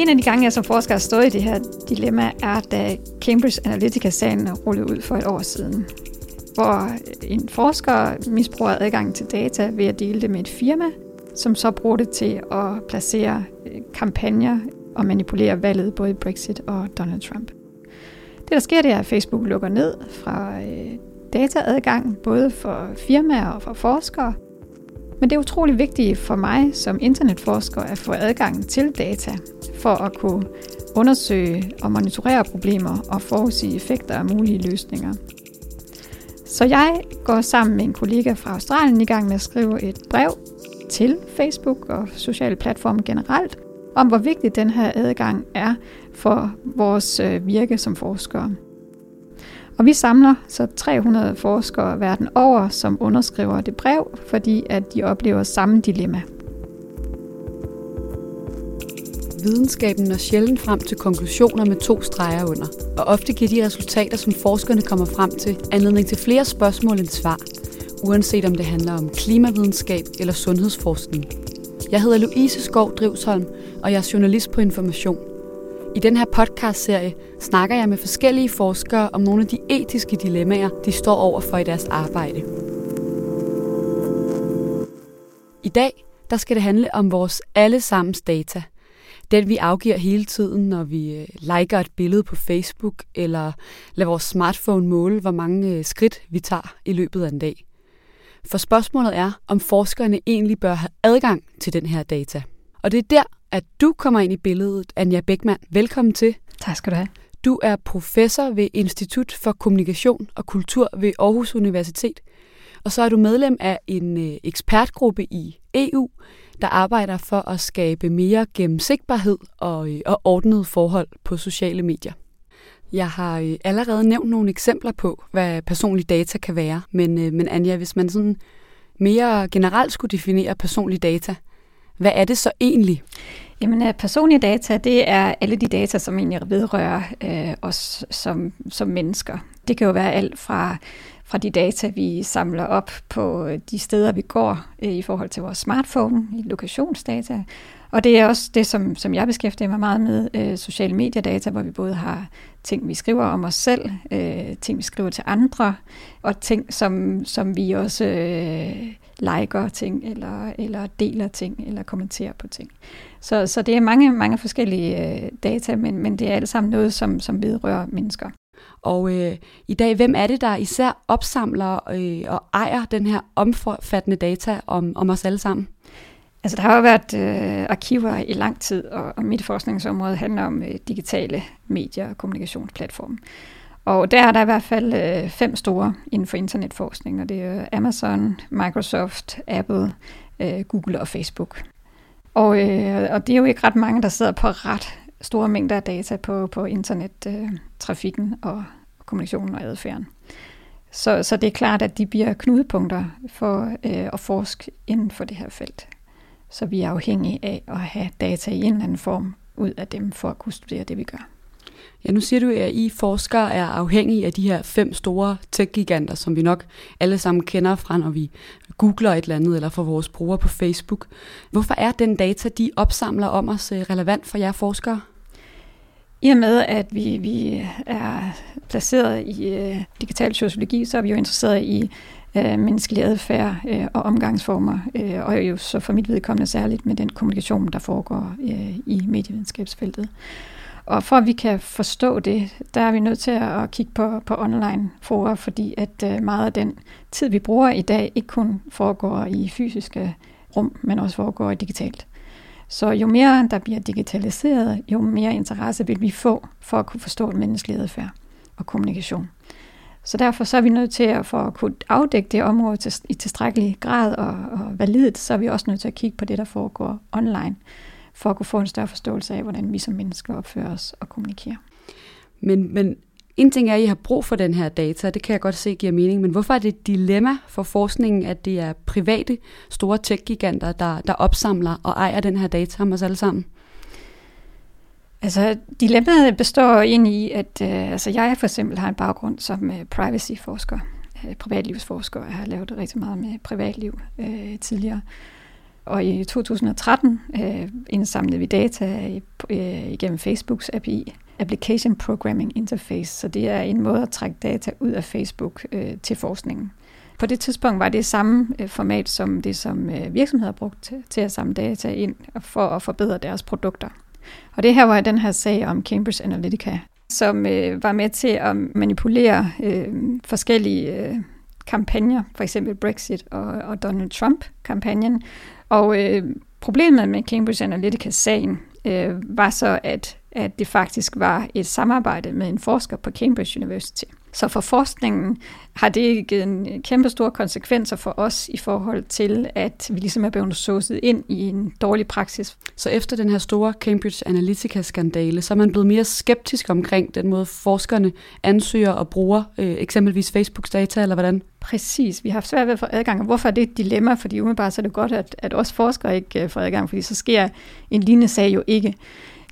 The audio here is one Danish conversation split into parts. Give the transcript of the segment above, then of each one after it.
En af de gange, jeg som forsker har stået i det her dilemma, er da Cambridge Analytica-sagen rullede ud for et år siden, hvor en forsker misbruger adgang til data ved at dele det med et firma, som så bruger det til at placere øh, kampagner og manipulere valget både i Brexit og Donald Trump. Det, der sker, det er, at Facebook lukker ned fra øh, dataadgang, både for firmaer og for forskere. Men det er utrolig vigtigt for mig som internetforsker at få adgang til data, for at kunne undersøge og monitorere problemer og forudsige effekter af mulige løsninger. Så jeg går sammen med en kollega fra Australien i gang med at skrive et brev til Facebook og sociale platforme generelt, om hvor vigtig den her adgang er for vores øh, virke som forskere. Og vi samler så 300 forskere verden over, som underskriver det brev, fordi at de oplever samme dilemma. Videnskaben når sjældent frem til konklusioner med to streger under, og ofte giver de resultater, som forskerne kommer frem til, anledning til flere spørgsmål end svar, uanset om det handler om klimavidenskab eller sundhedsforskning. Jeg hedder Louise Skov Drivsholm, og jeg er journalist på Information. I den her podcast-serie snakker jeg med forskellige forskere om nogle af de etiske dilemmaer, de står over for i deres arbejde. I dag der skal det handle om vores allesammens data. Den vi afgiver hele tiden, når vi øh, liker et billede på Facebook, eller lader vores smartphone måle, hvor mange øh, skridt vi tager i løbet af en dag. For spørgsmålet er, om forskerne egentlig bør have adgang til den her data. Og det er der, at du kommer ind i billedet, Anja Beckmann. Velkommen til. Tak skal du have. Du er professor ved Institut for Kommunikation og Kultur ved Aarhus Universitet. Og så er du medlem af en øh, ekspertgruppe i EU, der arbejder for at skabe mere gennemsigtighed og, øh, og ordnet forhold på sociale medier. Jeg har øh, allerede nævnt nogle eksempler på, hvad personlige data kan være, men, men Anja, hvis man sådan mere generelt skulle definere personlige data, hvad er det så egentlig? Jamen, øh, personlige data, det er alle de data, som egentlig vedrører øh, os som, som mennesker. Det kan jo være alt fra, fra de data, vi samler op på øh, de steder, vi går øh, i forhold til vores smartphone, i lokationsdata. Og det er også det, som, som jeg beskæftiger mig meget med, øh, sociale mediedata, hvor vi både har ting, vi skriver om os selv, øh, ting, vi skriver til andre, og ting, som, som vi også øh, liker ting, eller, eller deler ting, eller kommenterer på ting. Så, så det er mange, mange forskellige øh, data, men, men det er alt sammen noget, som, som vedrører mennesker. Og øh, i dag, hvem er det, der især opsamler øh, og ejer den her omfattende data om, om os alle sammen? Altså, der har jo været øh, arkiver i lang tid, og, og mit forskningsområde handler om øh, digitale medier og kommunikationsplatforme. Og der er der i hvert fald øh, fem store inden for internetforskning, og det er Amazon, Microsoft, Apple, øh, Google og Facebook. Og, øh, og det er jo ikke ret mange, der sidder på ret store mængder af data på, på internettrafikken øh, og kommunikationen og adfærden. Så, så det er klart, at de bliver knudepunkter for øh, at forske inden for det her felt. Så vi er afhængige af at have data i en eller anden form ud af dem for at kunne studere det, vi gør. Ja, nu siger du, at I forskere er afhængige af de her fem store tech-giganter, som vi nok alle sammen kender fra, når vi googler et eller andet, eller for vores brugere på Facebook. Hvorfor er den data, de opsamler om os, øh, relevant for jer forskere? I og med, at vi, vi er placeret i øh, digital sociologi, så er vi jo interesseret i øh, menneskelig adfærd øh, og omgangsformer, øh, og jo så for mit vedkommende særligt med den kommunikation, der foregår øh, i medievidenskabsfeltet. Og for at vi kan forstå det, der er vi nødt til at kigge på, på online forer, fordi at øh, meget af den tid, vi bruger i dag, ikke kun foregår i fysiske rum, men også foregår digitalt. Så jo mere der bliver digitaliseret, jo mere interesse vil vi få for at kunne forstå menneskelig adfærd og kommunikation. Så derfor så er vi nødt til at, for at kunne afdække det område til, i tilstrækkelig grad og, og validt, så er vi også nødt til at kigge på det, der foregår online for at kunne få en større forståelse af, hvordan vi som mennesker opfører os og kommunikerer. Men, men en ting er, at I har brug for den her data, det kan jeg godt se giver mening, men hvorfor er det et dilemma for forskningen, at det er private store tech-giganter, der, der opsamler og ejer den her data om os alle sammen? Altså, dilemmaet består ind i, at øh, altså, jeg for eksempel har en baggrund som øh, privacy-forsker, øh, privatlivsforsker. Jeg har lavet rigtig meget med privatliv øh, tidligere. Og i 2013 øh, indsamlede vi data øh, igennem Facebooks API, Application Programming Interface, så det er en måde at trække data ud af Facebook øh, til forskningen. På det tidspunkt var det samme øh, format som det, som øh, virksomheder brugte til, til at samle data ind for at forbedre deres produkter. Og det her var den her sag om Cambridge Analytica, som øh, var med til at manipulere øh, forskellige øh, kampagner, for eksempel Brexit og, og Donald Trump-kampagnen. Og øh, problemet med Cambridge Analytica-sagen øh, var så, at, at det faktisk var et samarbejde med en forsker på Cambridge University. Så for forskningen har det givet en kæmpe store konsekvenser for os i forhold til, at vi ligesom er blevet såset ind i en dårlig praksis. Så efter den her store Cambridge Analytica-skandale, så er man blevet mere skeptisk omkring den måde, forskerne ansøger og bruger øh, eksempelvis Facebooks data, eller hvordan? Præcis. Vi har haft svært ved at få adgang. Og hvorfor er det et dilemma? Fordi umiddelbart så er det godt, at, at også forskere ikke øh, får adgang, fordi så sker en lignende sag jo ikke.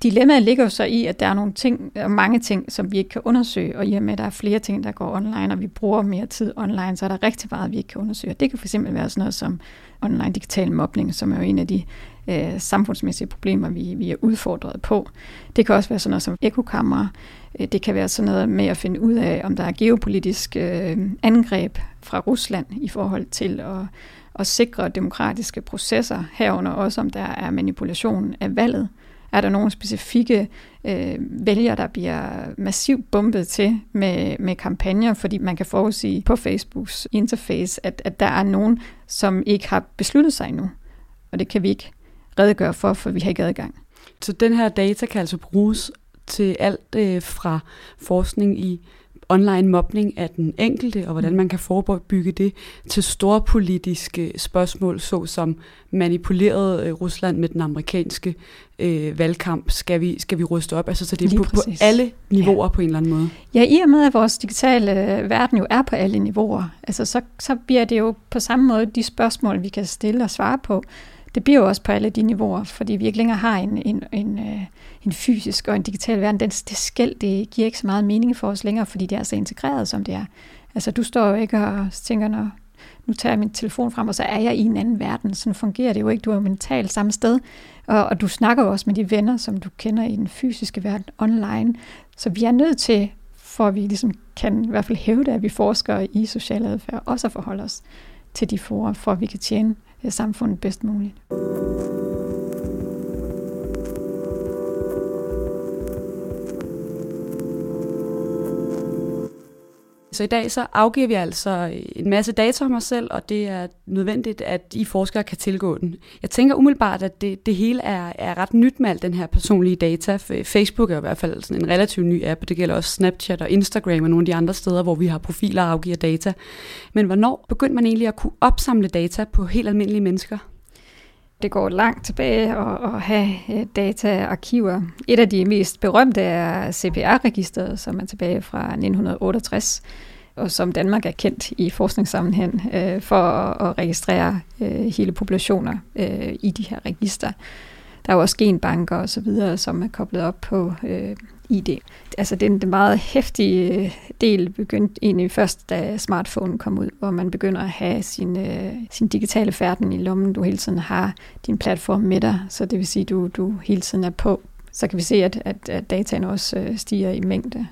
Dilemmaet ligger jo så i, at der er nogle ting, øh, mange ting, som vi ikke kan undersøge, og i og med, at der er flere ting, der går online, og vi bruger mere tid online, så er der rigtig meget, vi ikke kan undersøge. Det kan fx være sådan noget som online digital mobning, som er jo en af de øh, samfundsmæssige problemer, vi, vi er udfordret på. Det kan også være sådan noget som ekokammer. Øh, det kan være sådan noget med at finde ud af, om der er geopolitisk øh, angreb fra Rusland i forhold til at, at sikre demokratiske processer, herunder også om der er manipulation af valget. Er der nogle specifikke øh, vælgere, der bliver massivt bumpet til med, med kampagner, fordi man kan forudsige på Facebooks interface, at, at der er nogen, som ikke har besluttet sig endnu. Og det kan vi ikke redegøre for, for vi har ikke adgang. Så den her data kan altså bruges til alt øh, fra forskning i online mobning af den enkelte, og hvordan mm. man kan forebygge det, til store politiske spørgsmål, såsom manipuleret øh, Rusland med den amerikanske øh, valgkamp. Skal vi, skal vi ruste op? Altså, så det er på, på alle niveauer ja. på en eller anden måde. Ja, i og med, at vores digitale øh, verden jo er på alle niveauer, altså, så, så bliver det jo på samme måde de spørgsmål, vi kan stille og svare på, det bliver jo også på alle de niveauer, fordi vi ikke længere har en, en, en, øh, en fysisk og en digital verden. Den, det skæld, det giver ikke så meget mening for os længere, fordi det er så integreret, som det er. Altså, du står jo ikke og tænker, når, nu tager jeg min telefon frem, og så er jeg i en anden verden. Sådan fungerer det jo ikke. Du er jo mentalt samme sted, og, og du snakker jo også med de venner, som du kender i den fysiske verden online. Så vi er nødt til, for at vi ligesom kan i hvert fald hæve at vi forsker i social adfærd, også at forholde os til de forer, for at vi kan tjene Øh, samfundet bedst muligt. Så i dag så afgiver vi altså øh, en masse data om os selv, og det er nødvendigt, at I forskere kan tilgå den. Jeg tænker umiddelbart, at det, det hele er, er ret nyt med al den her personlige data. Øh, Facebook er i hvert fald sådan en relativt ny app, det gælder også Snapchat og Instagram og nogle af de andre steder, hvor vi har profiler og afgiver data. Men hvornår begyndte man egentlig at kunne opsamle data på helt almindelige mennesker? det går langt tilbage at, at have øh, dataarkiver. Et af de mest berømte er CPR-registeret, som er tilbage fra 1968, og som Danmark er kendt i forskningssammenhæng øh, for at, at registrere øh, hele populationer øh, i de her register. Der er jo også genbanker og så videre, som er koblet op på øh, ID. Altså den, den meget hæftige øh, del begyndte egentlig først, da smartphone kom ud, hvor man begynder at have sin, øh, sin digitale færden i lommen. Du hele tiden har din platform med dig, så det vil sige, at du, du hele tiden er på. Så kan vi se, at, at, at dataen også øh, stiger i mængde.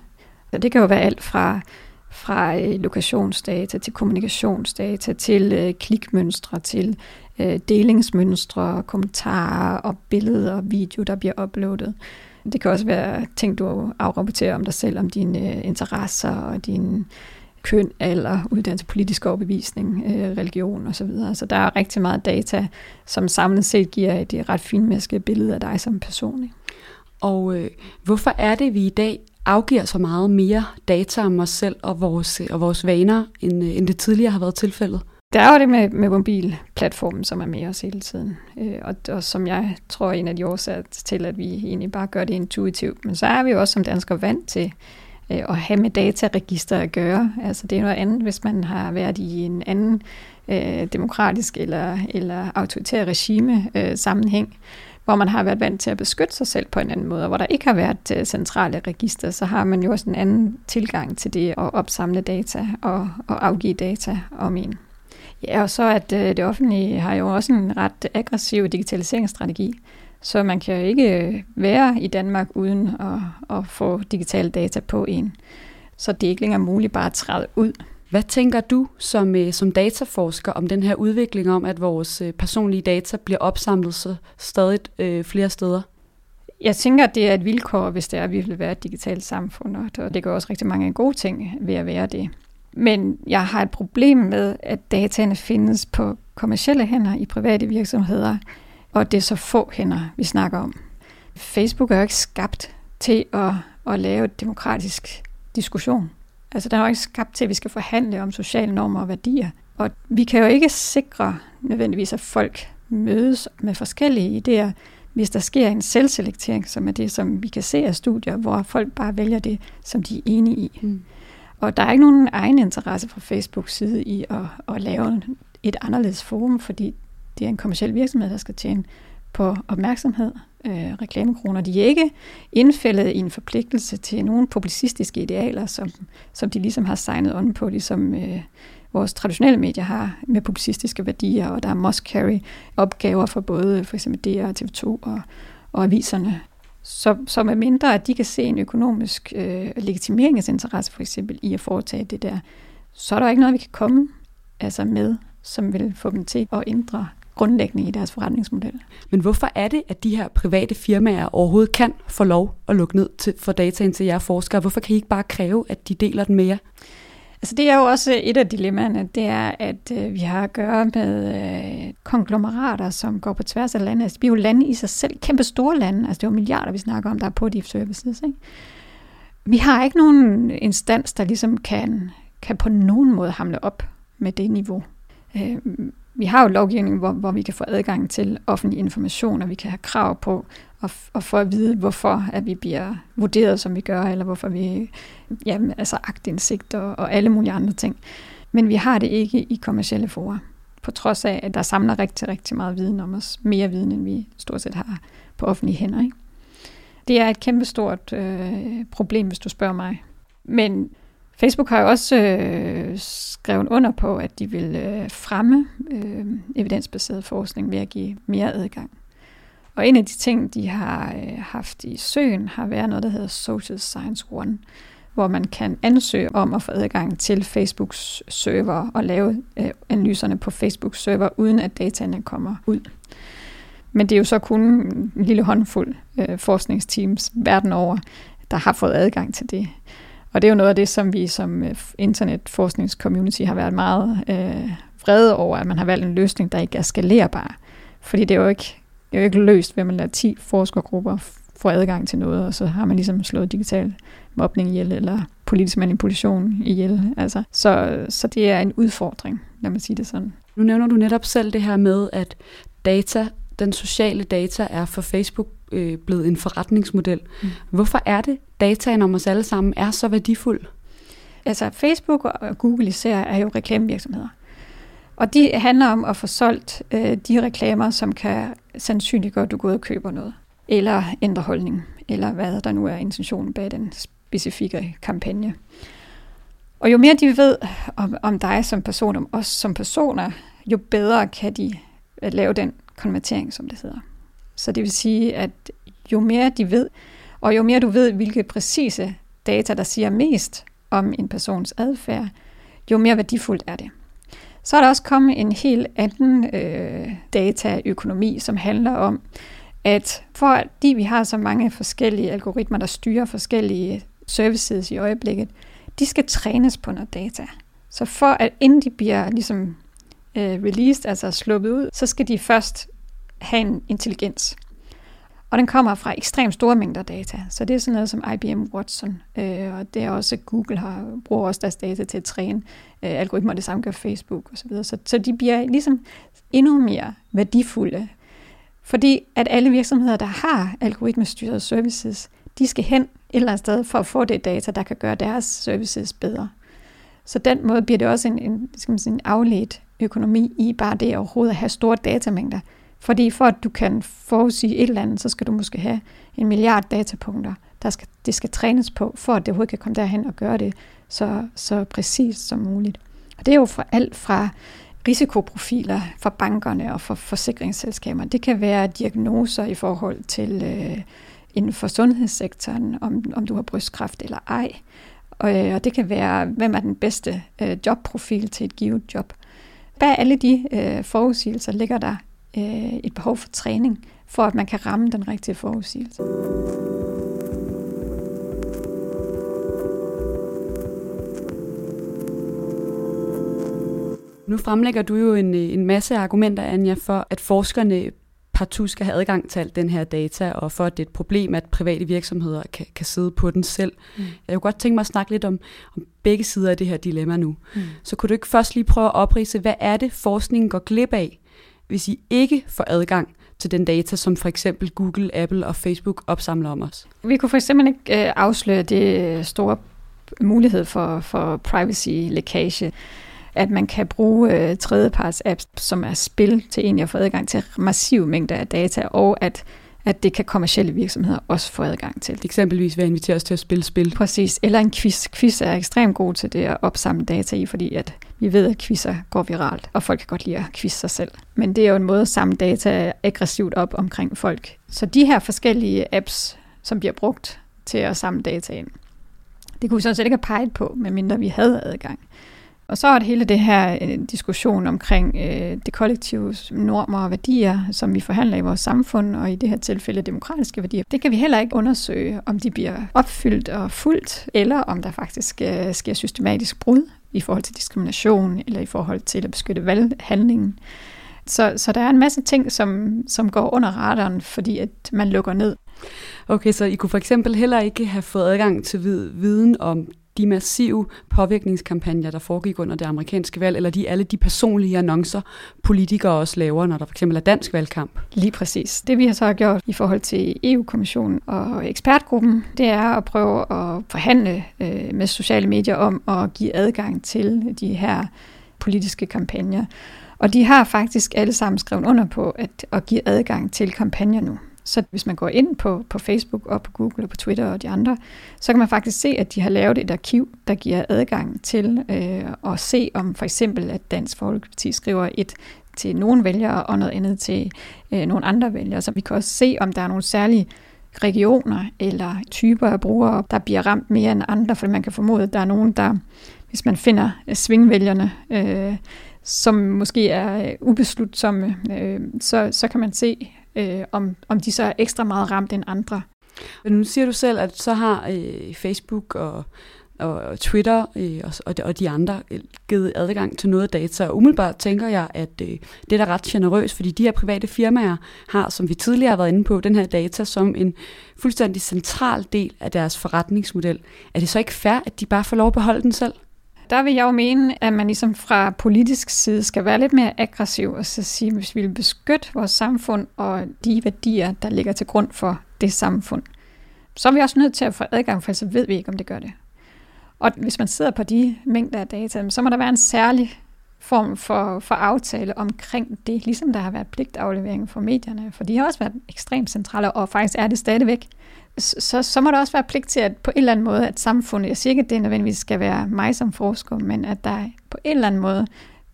Så det kan jo være alt fra fra øh, lokationsdata til kommunikationsdata til øh, klikmønstre til øh, delingsmønstre, kommentarer og billeder og video, der bliver uploadet. Det kan også være ting, du afrapporterer om dig selv, om dine øh, interesser og din køn, alder, uddannelse, politisk overbevisning, øh, religion osv. Så, så der er rigtig meget data, som samlet set giver et øh, ret finmasket billede af dig som person. Ikke? Og øh, hvorfor er det, vi i dag afgiver så meget mere data om os selv og vores, øh, og vores vaner, end, øh, end det tidligere har været tilfældet? Der er jo det med, med mobilplatformen, som er med os hele tiden, øh, og, og som jeg tror er en af de årsager til, at vi egentlig bare gør det intuitivt. Men så er vi jo også som danskere vant til øh, at have med dataregister at gøre. Altså det er noget andet, hvis man har været i en anden øh, demokratisk eller, eller autoritær regime øh, sammenhæng, hvor man har været vant til at beskytte sig selv på en anden måde, og hvor der ikke har været øh, centrale register, så har man jo også en anden tilgang til det at opsamle data og, og afgive data om en. Ja, og så at øh, det offentlige har jo også en ret aggressiv digitaliseringsstrategi. Så man kan jo ikke øh, være i Danmark uden at, at få digitale data på en. Så det er ikke længere muligt bare at træde ud. Hvad tænker du som, øh, som dataforsker om den her udvikling om, at vores øh, personlige data bliver opsamlet så stadig øh, flere steder? Jeg tænker, at det er et vilkår, hvis det er, at vi vil være et digitalt samfund, og det gør også rigtig mange gode ting ved at være det. Men jeg har et problem med, at dataene findes på kommersielle hænder i private virksomheder, og det er så få hænder, vi snakker om. Facebook er jo ikke skabt til at, at lave et demokratisk diskussion. Altså, den er jo ikke skabt til, at vi skal forhandle om sociale normer og værdier. Og vi kan jo ikke sikre nødvendigvis, at folk mødes med forskellige idéer, hvis der sker en selvselektering, som er det, som vi kan se af studier, hvor folk bare vælger det, som de er enige i. Mm. Og der er ikke nogen egen interesse fra Facebook side i at, at lave et anderledes forum, fordi det er en kommersiel virksomhed, der skal tjene på opmærksomhed, øh, reklamekroner. De er ikke indfældet i en forpligtelse til nogle publicistiske idealer, som, som de ligesom har signet on på, ligesom øh, vores traditionelle medier har med publicistiske værdier, og der er must-carry opgaver for både for eksempel DR, TV2 og, og aviserne. Så, så med mindre, at de kan se en økonomisk øh, legitimeringsinteresse for eksempel i at foretage det der, så er der ikke noget, vi kan komme altså med, som vil få dem til at ændre grundlæggende i deres forretningsmodel. Men hvorfor er det, at de her private firmaer overhovedet kan få lov at lukke ned til, for dataen til jer forskere? Hvorfor kan I ikke bare kræve, at de deler den med jer? Altså det er jo også et af dilemmaerne, det er, at øh, vi har at gøre med øh, konglomerater, som går på tværs af landet. Altså, vi er jo lande i sig selv, kæmpe store lande, altså det er jo milliarder, vi snakker om, der er på de services. Ikke? Vi har ikke nogen instans, der ligesom kan, kan på nogen måde hamle op med det niveau. Øh, vi har jo lovgivning, hvor, hvor vi kan få adgang til offentlig information, og vi kan have krav på og, og få at vide, hvorfor at vi bliver vurderet, som vi gør, eller hvorfor vi jamen, altså agtindsigt og, og alle mulige andre ting. Men vi har det ikke i kommersielle forer, på trods af, at der samler rigtig, rigtig meget viden om os. Mere viden, end vi stort set har på offentlige hænder. Ikke? Det er et kæmpestort øh, problem, hvis du spørger mig. Men Facebook har jo også øh, skrevet under på, at de vil øh, fremme øh, evidensbaseret forskning ved at give mere adgang. Og en af de ting, de har øh, haft i søen, har været noget, der hedder Social Science One, hvor man kan ansøge om at få adgang til Facebooks server og lave øh, analyserne på Facebooks server, uden at dataene kommer ud. Men det er jo så kun en lille håndfuld øh, forskningsteams verden over, der har fået adgang til det. Og det er jo noget af det, som vi som øh, internetforskningscommunity har været meget øh, vrede over, at man har valgt en løsning, der ikke er skalerbar. Fordi det er jo ikke, det er jo ikke løst, ved at man lader 10 forskergrupper få adgang til noget, og så har man ligesom slået digital mobning ihjel, eller politisk manipulation ihjel. Altså, så, så det er en udfordring, lad mig sige det sådan. Nu nævner du netop selv det her med, at data, den sociale data, er for Facebook øh, blevet en forretningsmodel. Mm. Hvorfor er det, dataen om os alle sammen er så værdifuld? Altså Facebook og Google især er jo reklamevirksomheder. Og de handler om at få solgt øh, de reklamer, som kan sandsynliggøre, at du går ud og køber noget. Eller ændre holdning, eller hvad der nu er intentionen bag den specifikke kampagne. Og jo mere de ved om, om dig som person, om os som personer, jo bedre kan de øh, lave den konvertering, som det hedder. Så det vil sige, at jo mere de ved, og jo mere du ved, hvilke præcise data, der siger mest om en persons adfærd, jo mere værdifuldt er det. Så er der også kommet en helt anden øh, dataøkonomi, som handler om, at fordi vi har så mange forskellige algoritmer, der styrer forskellige services i øjeblikket, de skal trænes på noget data. Så for at inden de bliver ligesom øh, released, altså sluppet ud, så skal de først have en intelligens. Og den kommer fra ekstremt store mængder data. Så det er sådan noget som IBM Watson, øh, og det er også Google har, bruger også deres data til at træne øh, algoritmer, det samme gør Facebook osv. Så, så, så de bliver ligesom endnu mere værdifulde. Fordi at alle virksomheder, der har algoritmestyrede services, de skal hen et eller andet sted for at få det data, der kan gøre deres services bedre. Så den måde bliver det også en, en, skal man sige, en afledt økonomi i bare det overhovedet at have store datamængder, fordi for at du kan forudsige et eller andet, så skal du måske have en milliard datapunkter, der skal, det skal trænes på, for at det overhovedet kan komme derhen og gøre det så, så præcist som muligt. Og det er jo fra alt fra risikoprofiler for bankerne og for forsikringsselskaber. Det kan være diagnoser i forhold til øh, inden for sundhedssektoren, om, om du har brystkræft eller ej. Og, øh, og det kan være, hvem er den bedste øh, jobprofil til et givet job. Bag alle de øh, forudsigelser ligger der øh, et behov for træning, for at man kan ramme den rigtige forudsigelse. Nu fremlægger du jo en, en masse argumenter, Anja, for at forskerne partout skal have adgang til al den her data, og for at det er et problem, at private virksomheder kan, kan sidde på den selv. Mm. Jeg kunne godt tænke mig at snakke lidt om, om begge sider af det her dilemma nu. Mm. Så kunne du ikke først lige prøve at oprise, hvad er det, forskningen går glip af, hvis I ikke får adgang til den data, som for eksempel Google, Apple og Facebook opsamler om os? Vi kunne for eksempel ikke øh, afsløre det store mulighed for, for privacy-lækage at man kan bruge øh, tredjeparts apps, som er spil, til egentlig at få adgang til massive mængder af data, og at at det kan kommersielle virksomheder også få adgang til. Eksempelvis ved at invitere os til at spille spil. Præcis, eller en quiz. Quiz er ekstremt god til det at opsamle data i, fordi at vi ved, at quizzer går viralt, og folk kan godt lide at quizze sig selv. Men det er jo en måde at samle data aggressivt op omkring folk. Så de her forskellige apps, som bliver brugt til at samle data ind, det kunne vi sådan set ikke have peget på, medmindre vi havde adgang. Og så er det hele det her øh, diskussion omkring øh, det kollektive normer og værdier, som vi forhandler i vores samfund, og i det her tilfælde demokratiske værdier. Det kan vi heller ikke undersøge, om de bliver opfyldt og fuldt, eller om der faktisk øh, sker systematisk brud i forhold til diskrimination, eller i forhold til at beskytte valghandlingen. Så, så der er en masse ting, som, som går under radaren, fordi at man lukker ned. Okay, så I kunne for eksempel heller ikke have fået adgang til viden om de massive påvirkningskampagner, der foregik under det amerikanske valg, eller de alle de personlige annoncer, politikere også laver, når der for eksempel er dansk valgkamp? Lige præcis. Det vi har så gjort i forhold til EU-kommissionen og ekspertgruppen, det er at prøve at forhandle øh, med sociale medier om at give adgang til de her politiske kampagner. Og de har faktisk alle sammen skrevet under på at, at give adgang til kampagner nu. Så hvis man går ind på, på Facebook og på Google og på Twitter og de andre, så kan man faktisk se, at de har lavet et arkiv, der giver adgang til øh, at se om for eksempel, at Dansk Folkeparti skriver et til nogle vælgere og noget andet til øh, nogle andre vælgere. Så vi kan også se, om der er nogle særlige regioner eller typer af brugere, der bliver ramt mere end andre, for man kan formode, at der er nogen, der, hvis man finder øh, svingvælgerne, øh, som måske er øh, ubeslutsomme, øh, så, så kan man se, øh, om, om de så er ekstra meget ramt end andre. Men nu siger du selv, at så har øh, Facebook og, og Twitter øh, og, og, de andre øh, givet adgang til noget data. Og umiddelbart tænker jeg, at øh, det er da ret generøst, fordi de her private firmaer har, som vi tidligere har været inde på, den her data som en fuldstændig central del af deres forretningsmodel. Er det så ikke fair, at de bare får lov at beholde den selv? Der vil jeg jo mene, at man ligesom fra politisk side skal være lidt mere aggressiv og så sige, hvis vi vil beskytte vores samfund og de værdier, der ligger til grund for det samfund, så er vi også nødt til at få adgang, for så ved vi ikke, om det gør det. Og hvis man sidder på de mængder af data, så må der være en særlig form for, for aftale omkring det, ligesom der har været pligtaflevering for medierne, for de har også været ekstremt centrale, og faktisk er det stadigvæk så, så må der også være pligt til, at på en eller anden måde, at samfundet, jeg siger ikke, at det nødvendigvis skal være mig som forsker, men at der på en eller anden måde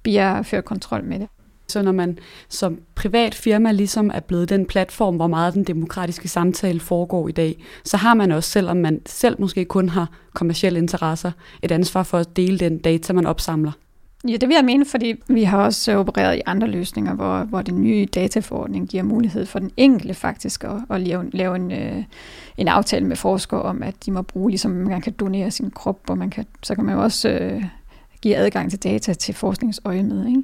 bliver ført kontrol med det. Så når man som privat firma ligesom er blevet den platform, hvor meget den demokratiske samtale foregår i dag, så har man også, selvom man selv måske kun har kommersielle interesser, et ansvar for at dele den data, man opsamler. Ja, det vil jeg mene, fordi vi har også øh, opereret i andre løsninger, hvor, hvor den nye dataforordning giver mulighed for den enkelte faktisk at, at lave, lave en, øh, en aftale med forskere om, at de må bruge, ligesom man kan donere sin krop, og man kan, så kan man jo også øh, give adgang til data til forskningsøje med. Ikke?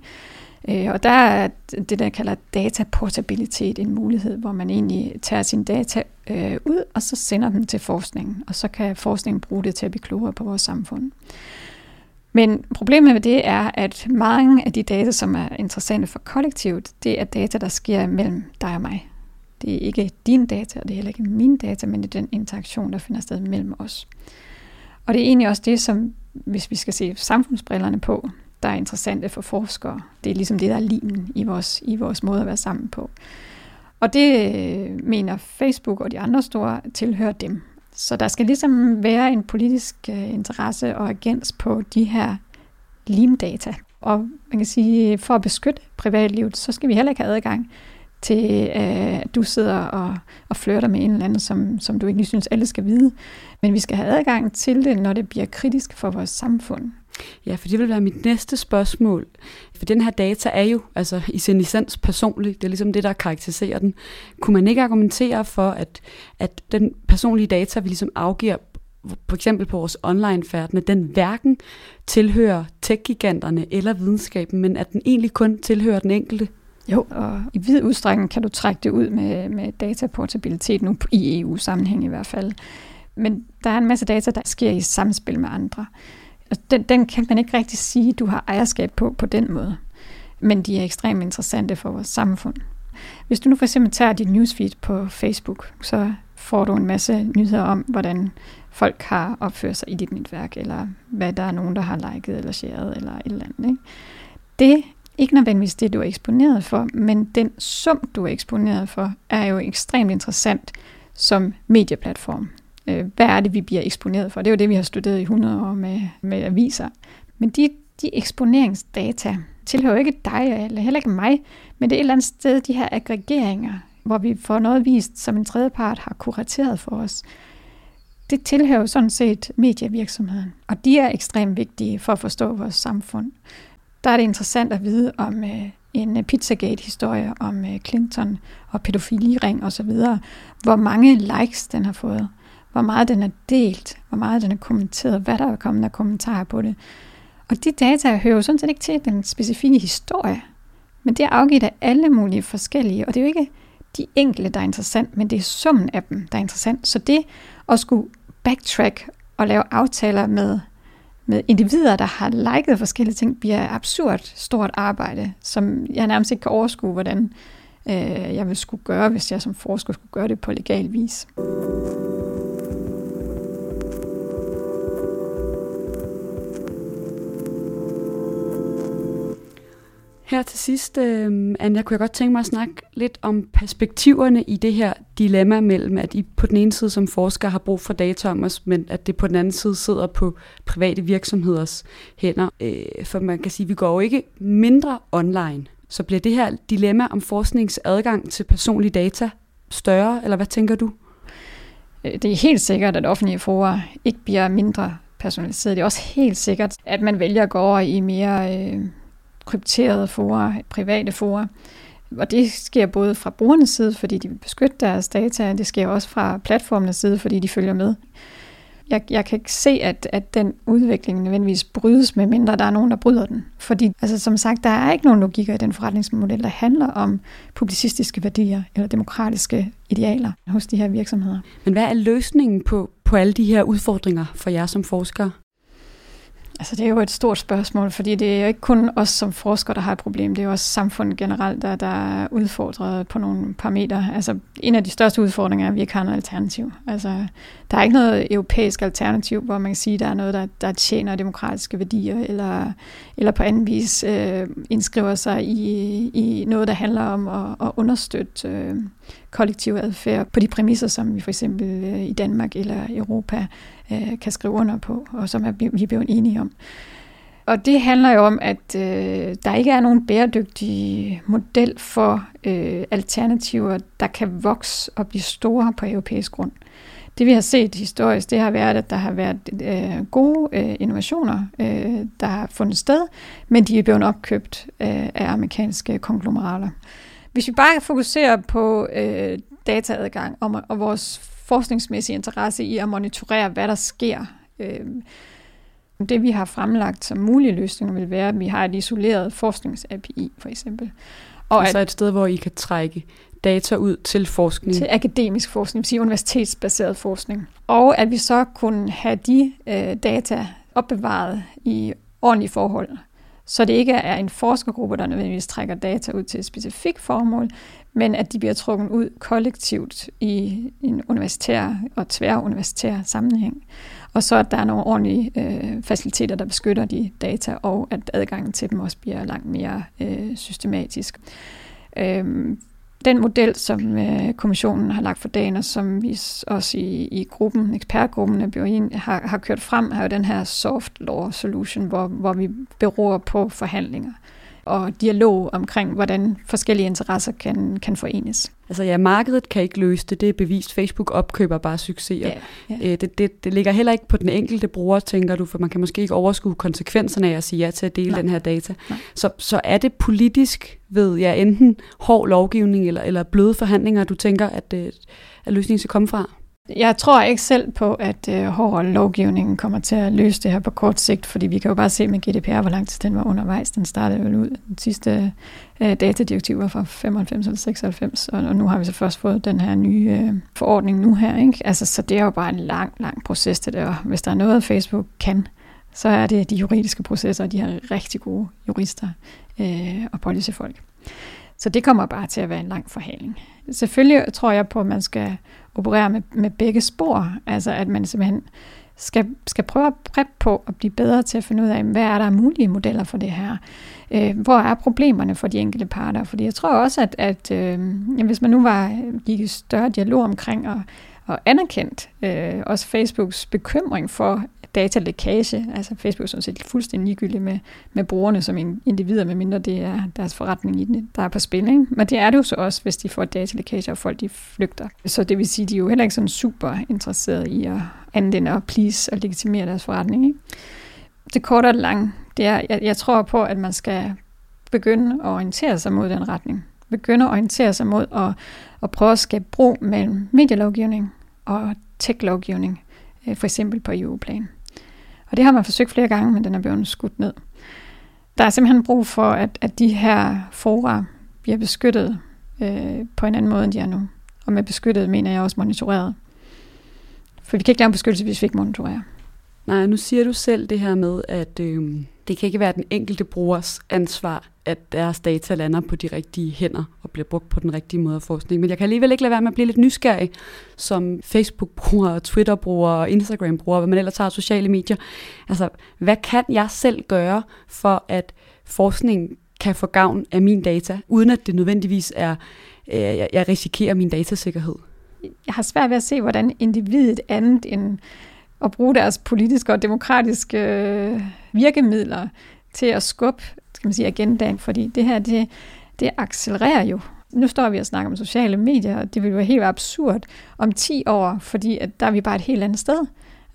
Øh, og der er det, der kalder dataportabilitet en mulighed, hvor man egentlig tager sine data øh, ud, og så sender dem til forskningen, og så kan forskningen bruge det til at blive klogere på vores samfund. Men problemet med det er, at mange af de data, som er interessante for kollektivet, det er data, der sker mellem dig og mig. Det er ikke din data, og det er heller ikke min data, men det er den interaktion, der finder sted mellem os. Og det er egentlig også det, som, hvis vi skal se samfundsbrillerne på, der er interessante for forskere. Det er ligesom det, der er limen i vores, i vores måde at være sammen på. Og det øh, mener Facebook og de andre store tilhører dem. Så der skal ligesom være en politisk øh, interesse og agens på de her limdata. Og man kan sige, for at beskytte privatlivet, så skal vi heller ikke have adgang til, øh, at du sidder og, og flirter med en eller anden, som, som du ikke lige synes, alle skal vide. Men vi skal have adgang til det, når det bliver kritisk for vores samfund. Ja, for det vil være mit næste spørgsmål. For den her data er jo altså i sin essens personlig. Det er ligesom det, der karakteriserer den. Kunne man ikke argumentere for, at, at den personlige data, vi ligesom afgiver for eksempel på vores online-færden, at den hverken tilhører tech-giganterne eller videnskaben, men at den egentlig kun tilhører den enkelte? Jo, og i vid udstrækning kan du trække det ud med, med dataportabilitet nu i EU-sammenhæng i hvert fald. Men der er en masse data, der sker i samspil med andre. Altså, den, den kan man ikke rigtig sige, du har ejerskab på på den måde. Men de er ekstremt interessante for vores samfund. Hvis du nu for eksempel tager dit newsfeed på Facebook, så får du en masse nyheder om, hvordan folk har opført sig i dit netværk, eller hvad der er nogen, der har liket eller shared, eller et eller andet. Ikke? Det ikke nødvendigvis det, du er eksponeret for, men den sum, du er eksponeret for, er jo ekstremt interessant som medieplatform. Øh, hvad er det, vi bliver eksponeret for? Det er jo det, vi har studeret i 100 år med, med aviser. Men de, de eksponeringsdata tilhører jo ikke dig, eller heller ikke mig, men det er et eller andet sted, de her aggregeringer, hvor vi får noget vist, som en tredjepart har kurateret for os. Det tilhører jo sådan set medievirksomheden, og de er ekstremt vigtige for at forstå vores samfund der er det interessant at vide om øh, en Pizzagate-historie om øh, Clinton og pædofiliring osv., hvor mange likes den har fået, hvor meget den er delt, hvor meget den er kommenteret, hvad der er kommet af kommentarer på det. Og de data hører jo sådan set ikke til den specifikke historie, men det er afgivet af alle mulige forskellige, og det er jo ikke de enkelte, der er interessant, men det er summen af dem, der er interessant. Så det at skulle backtrack og lave aftaler med med individer, der har liket forskellige ting, bliver absurd stort arbejde, som jeg nærmest ikke kan overskue, hvordan øh, jeg vil skulle gøre, hvis jeg som forsker skulle gøre det på legal vis. Her til sidst, øh, Anja, kunne jeg godt tænke mig at snakke lidt om perspektiverne i det her dilemma mellem, at I på den ene side som forsker har brug for data om os, men at det på den anden side sidder på private virksomheders hænder. Øh, for man kan sige, at vi går jo ikke mindre online. Så bliver det her dilemma om forskningsadgang til personlige data større, eller hvad tænker du? Øh, det er helt sikkert, at offentlige forer ikke bliver mindre personaliseret. Det er også helt sikkert, at man vælger at gå over i mere øh, krypterede fora, private fora. Og det sker både fra brugernes side, fordi de vil beskytte deres data, og det sker også fra platformenes side, fordi de følger med. Jeg, jeg kan ikke se, at, at den udvikling nødvendigvis brydes, medmindre der er nogen, der bryder den. Fordi, altså, som sagt, der er ikke nogen logikker i den forretningsmodel, der handler om publicistiske værdier eller demokratiske idealer hos de her virksomheder. Men hvad er løsningen på, på alle de her udfordringer for jer som forskere? Altså det er jo et stort spørgsmål, fordi det er jo ikke kun os som forskere, der har et problem. Det er jo også samfundet generelt, der, der er udfordret på nogle parametre. Altså en af de største udfordringer er, at vi ikke har noget alternativ. Altså der er ikke noget europæisk alternativ, hvor man kan sige, at der er noget, der, der tjener demokratiske værdier, eller, eller på anden vis øh, indskriver sig i, i noget, der handler om at, at understøtte øh, kollektiv adfærd på de præmisser, som vi for eksempel øh, i Danmark eller Europa øh, kan skrive under på, og som er, vi er blevet enige om. Og det handler jo om, at øh, der ikke er nogen bæredygtig model for øh, alternativer, der kan vokse og blive store på europæisk grund. Det vi har set historisk, det har været, at der har været øh, gode øh, innovationer, øh, der har fundet sted, men de er blevet opkøbt øh, af amerikanske konglomerater. Hvis vi bare fokuserer på øh, dataadgang og, og vores forskningsmæssige interesse i at monitorere, hvad der sker. Øh, det vi har fremlagt som mulige løsninger vil være, at vi har et isoleret forsknings-API for eksempel. Og altså at, et sted, hvor I kan trække data ud til forskning. Til akademisk forskning, sige universitetsbaseret forskning. Og at vi så kunne have de øh, data opbevaret i ordentlige forhold. Så det ikke er en forskergruppe, der nødvendigvis trækker data ud til et specifikt formål, men at de bliver trukket ud kollektivt i en universitær og tværuniversitær sammenhæng. Og så at der er nogle ordentlige øh, faciliteter, der beskytter de data, og at adgangen til dem også bliver langt mere øh, systematisk. Øhm, den model, som øh, kommissionen har lagt for dagen, og som vi også i, i gruppen, ekspertgruppen af har, har kørt frem, er jo den her soft law solution, hvor, hvor vi beror på forhandlinger og dialog omkring, hvordan forskellige interesser kan, kan forenes. Altså ja, markedet kan ikke løse det, det er bevist. Facebook opkøber bare succeser. Ja, ja. Øh, det, det, det ligger heller ikke på den enkelte bruger, tænker du, for man kan måske ikke overskue konsekvenserne af at sige ja til at dele Nej. den her data. Så, så er det politisk ved ja, enten hård lovgivning eller, eller bløde forhandlinger, du tænker, at, øh, at løsningen skal komme fra? Jeg tror ikke selv på, at øh, hård lovgivningen kommer til at løse det her på kort sigt, fordi vi kan jo bare se med GDPR, hvor lang tid den var undervejs. Den startede jo ud. Den sidste øh, datadirektiv var fra 95 eller 96, og, og nu har vi så først fået den her nye øh, forordning nu her. Ikke? Altså, så det er jo bare en lang, lang proces, det der. Hvis der er noget, Facebook kan, så er det de juridiske processer, og de har rigtig gode jurister øh, og policyfolk. Så det kommer bare til at være en lang forhandling. Selvfølgelig tror jeg på, at man skal operere med, med begge spor. Altså at man simpelthen skal, skal prøve at preppe på at blive bedre til at finde ud af, hvad er der mulige modeller for det her? Øh, hvor er problemerne for de enkelte parter? Fordi jeg tror også, at, at øh, hvis man nu var gik i større dialog omkring og, og anerkendt øh, også Facebooks bekymring for datalækage. Altså Facebook er sådan set fuldstændig ligegyldig med, med brugerne som individer, medmindre det er deres forretning i den, der er på spil. Ikke? Men det er det jo så også, hvis de får datalækage, og folk de flygter. Så det vil sige, at de er jo heller ikke sådan super interesserede i at anvende og please og legitimere deres forretning. Ikke? Det korte og det lange, det er, jeg, jeg tror på, at man skal begynde at orientere sig mod den retning. Begynde at orientere sig mod at, at prøve at skabe bro mellem medielovgivning og tech-lovgivning, øh, for eksempel på EU-plan. Og det har man forsøgt flere gange, men den er blevet skudt ned. Der er simpelthen brug for, at, at de her fora bliver beskyttet øh, på en anden måde, end de er nu. Og med beskyttet mener jeg også monitoreret. For vi kan ikke lave en beskyttelse, hvis vi ikke monitorerer. Nej, nu siger du selv det her med, at øh, det kan ikke være den enkelte brugers ansvar, at deres data lander på de rigtige hænder og bliver brugt på den rigtige måde af forskning. Men jeg kan alligevel ikke lade være med at blive lidt nysgerrig som Facebook-bruger, Twitter-bruger og Instagram-bruger, hvad man ellers tager sociale medier. Altså, hvad kan jeg selv gøre for, at forskning kan få gavn af min data, uden at det nødvendigvis er, øh, jeg risikerer min datasikkerhed? Jeg har svært ved at se, hvordan individet andet end at bruge deres politiske og demokratiske øh, virkemidler til at skubbe skal man sige, agendaen, fordi det her, det, det accelererer jo. Nu står vi og snakker om sociale medier, og det vil jo være helt absurd om 10 år, fordi at der er vi bare et helt andet sted.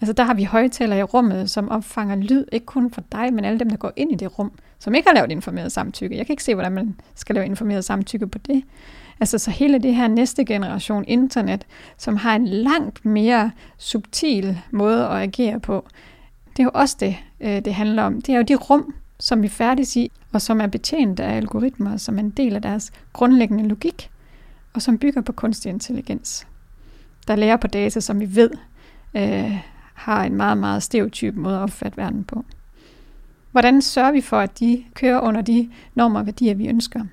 Altså der har vi højtaler i rummet, som opfanger lyd, ikke kun for dig, men alle dem, der går ind i det rum, som ikke har lavet informeret samtykke. Jeg kan ikke se, hvordan man skal lave informeret samtykke på det. Altså så hele det her næste generation internet, som har en langt mere subtil måde at agere på, det er jo også det, øh, det handler om. Det er jo de rum, som vi færdes i, og som er betjent af algoritmer, som er en del af deres grundlæggende logik, og som bygger på kunstig intelligens, der lærer på data, som vi ved øh, har en meget, meget stereotyp måde at opfatte verden på. Hvordan sørger vi for, at de kører under de normer og værdier, vi ønsker?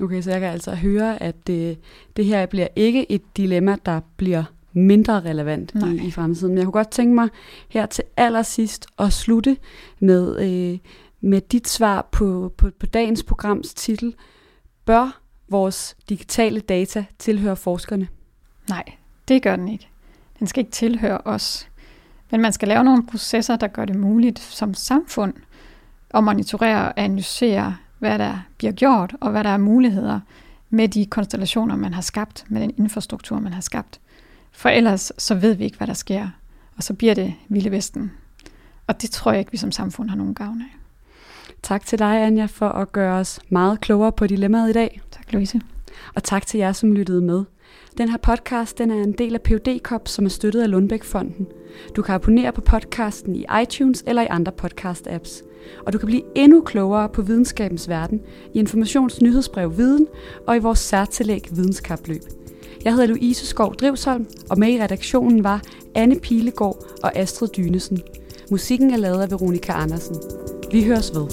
Okay, så jeg kan altså høre, at det, det her bliver ikke et dilemma, der bliver mindre relevant i, i fremtiden. Men jeg kunne godt tænke mig her til allersidst at slutte med, øh, med dit svar på, på, på dagens programs titel. Bør vores digitale data tilhøre forskerne? Nej, det gør den ikke. Den skal ikke tilhøre os. Men man skal lave nogle processer, der gør det muligt som samfund at monitorere og analysere, hvad der bliver gjort, og hvad der er muligheder med de konstellationer, man har skabt, med den infrastruktur, man har skabt. For ellers så ved vi ikke, hvad der sker, og så bliver det Vilde Vesten. Og det tror jeg ikke, vi som samfund har nogen gavn af. Tak til dig, Anja, for at gøre os meget klogere på dilemmaet i dag. Tak, Louise. Og tak til jer, som lyttede med. Den her podcast den er en del af PUD Kop, som er støttet af Lundbæk-fonden. Du kan abonnere på podcasten i iTunes eller i andre podcast-apps. Og du kan blive endnu klogere på videnskabens verden i Informations nyhedsbrev Viden og i vores særtillæg Videnskabløb. Jeg hedder Louise Skov Drivsholm, og med i redaktionen var Anne Pilegaard og Astrid Dynesen. Musikken er lavet af Veronika Andersen. Vi høres ved.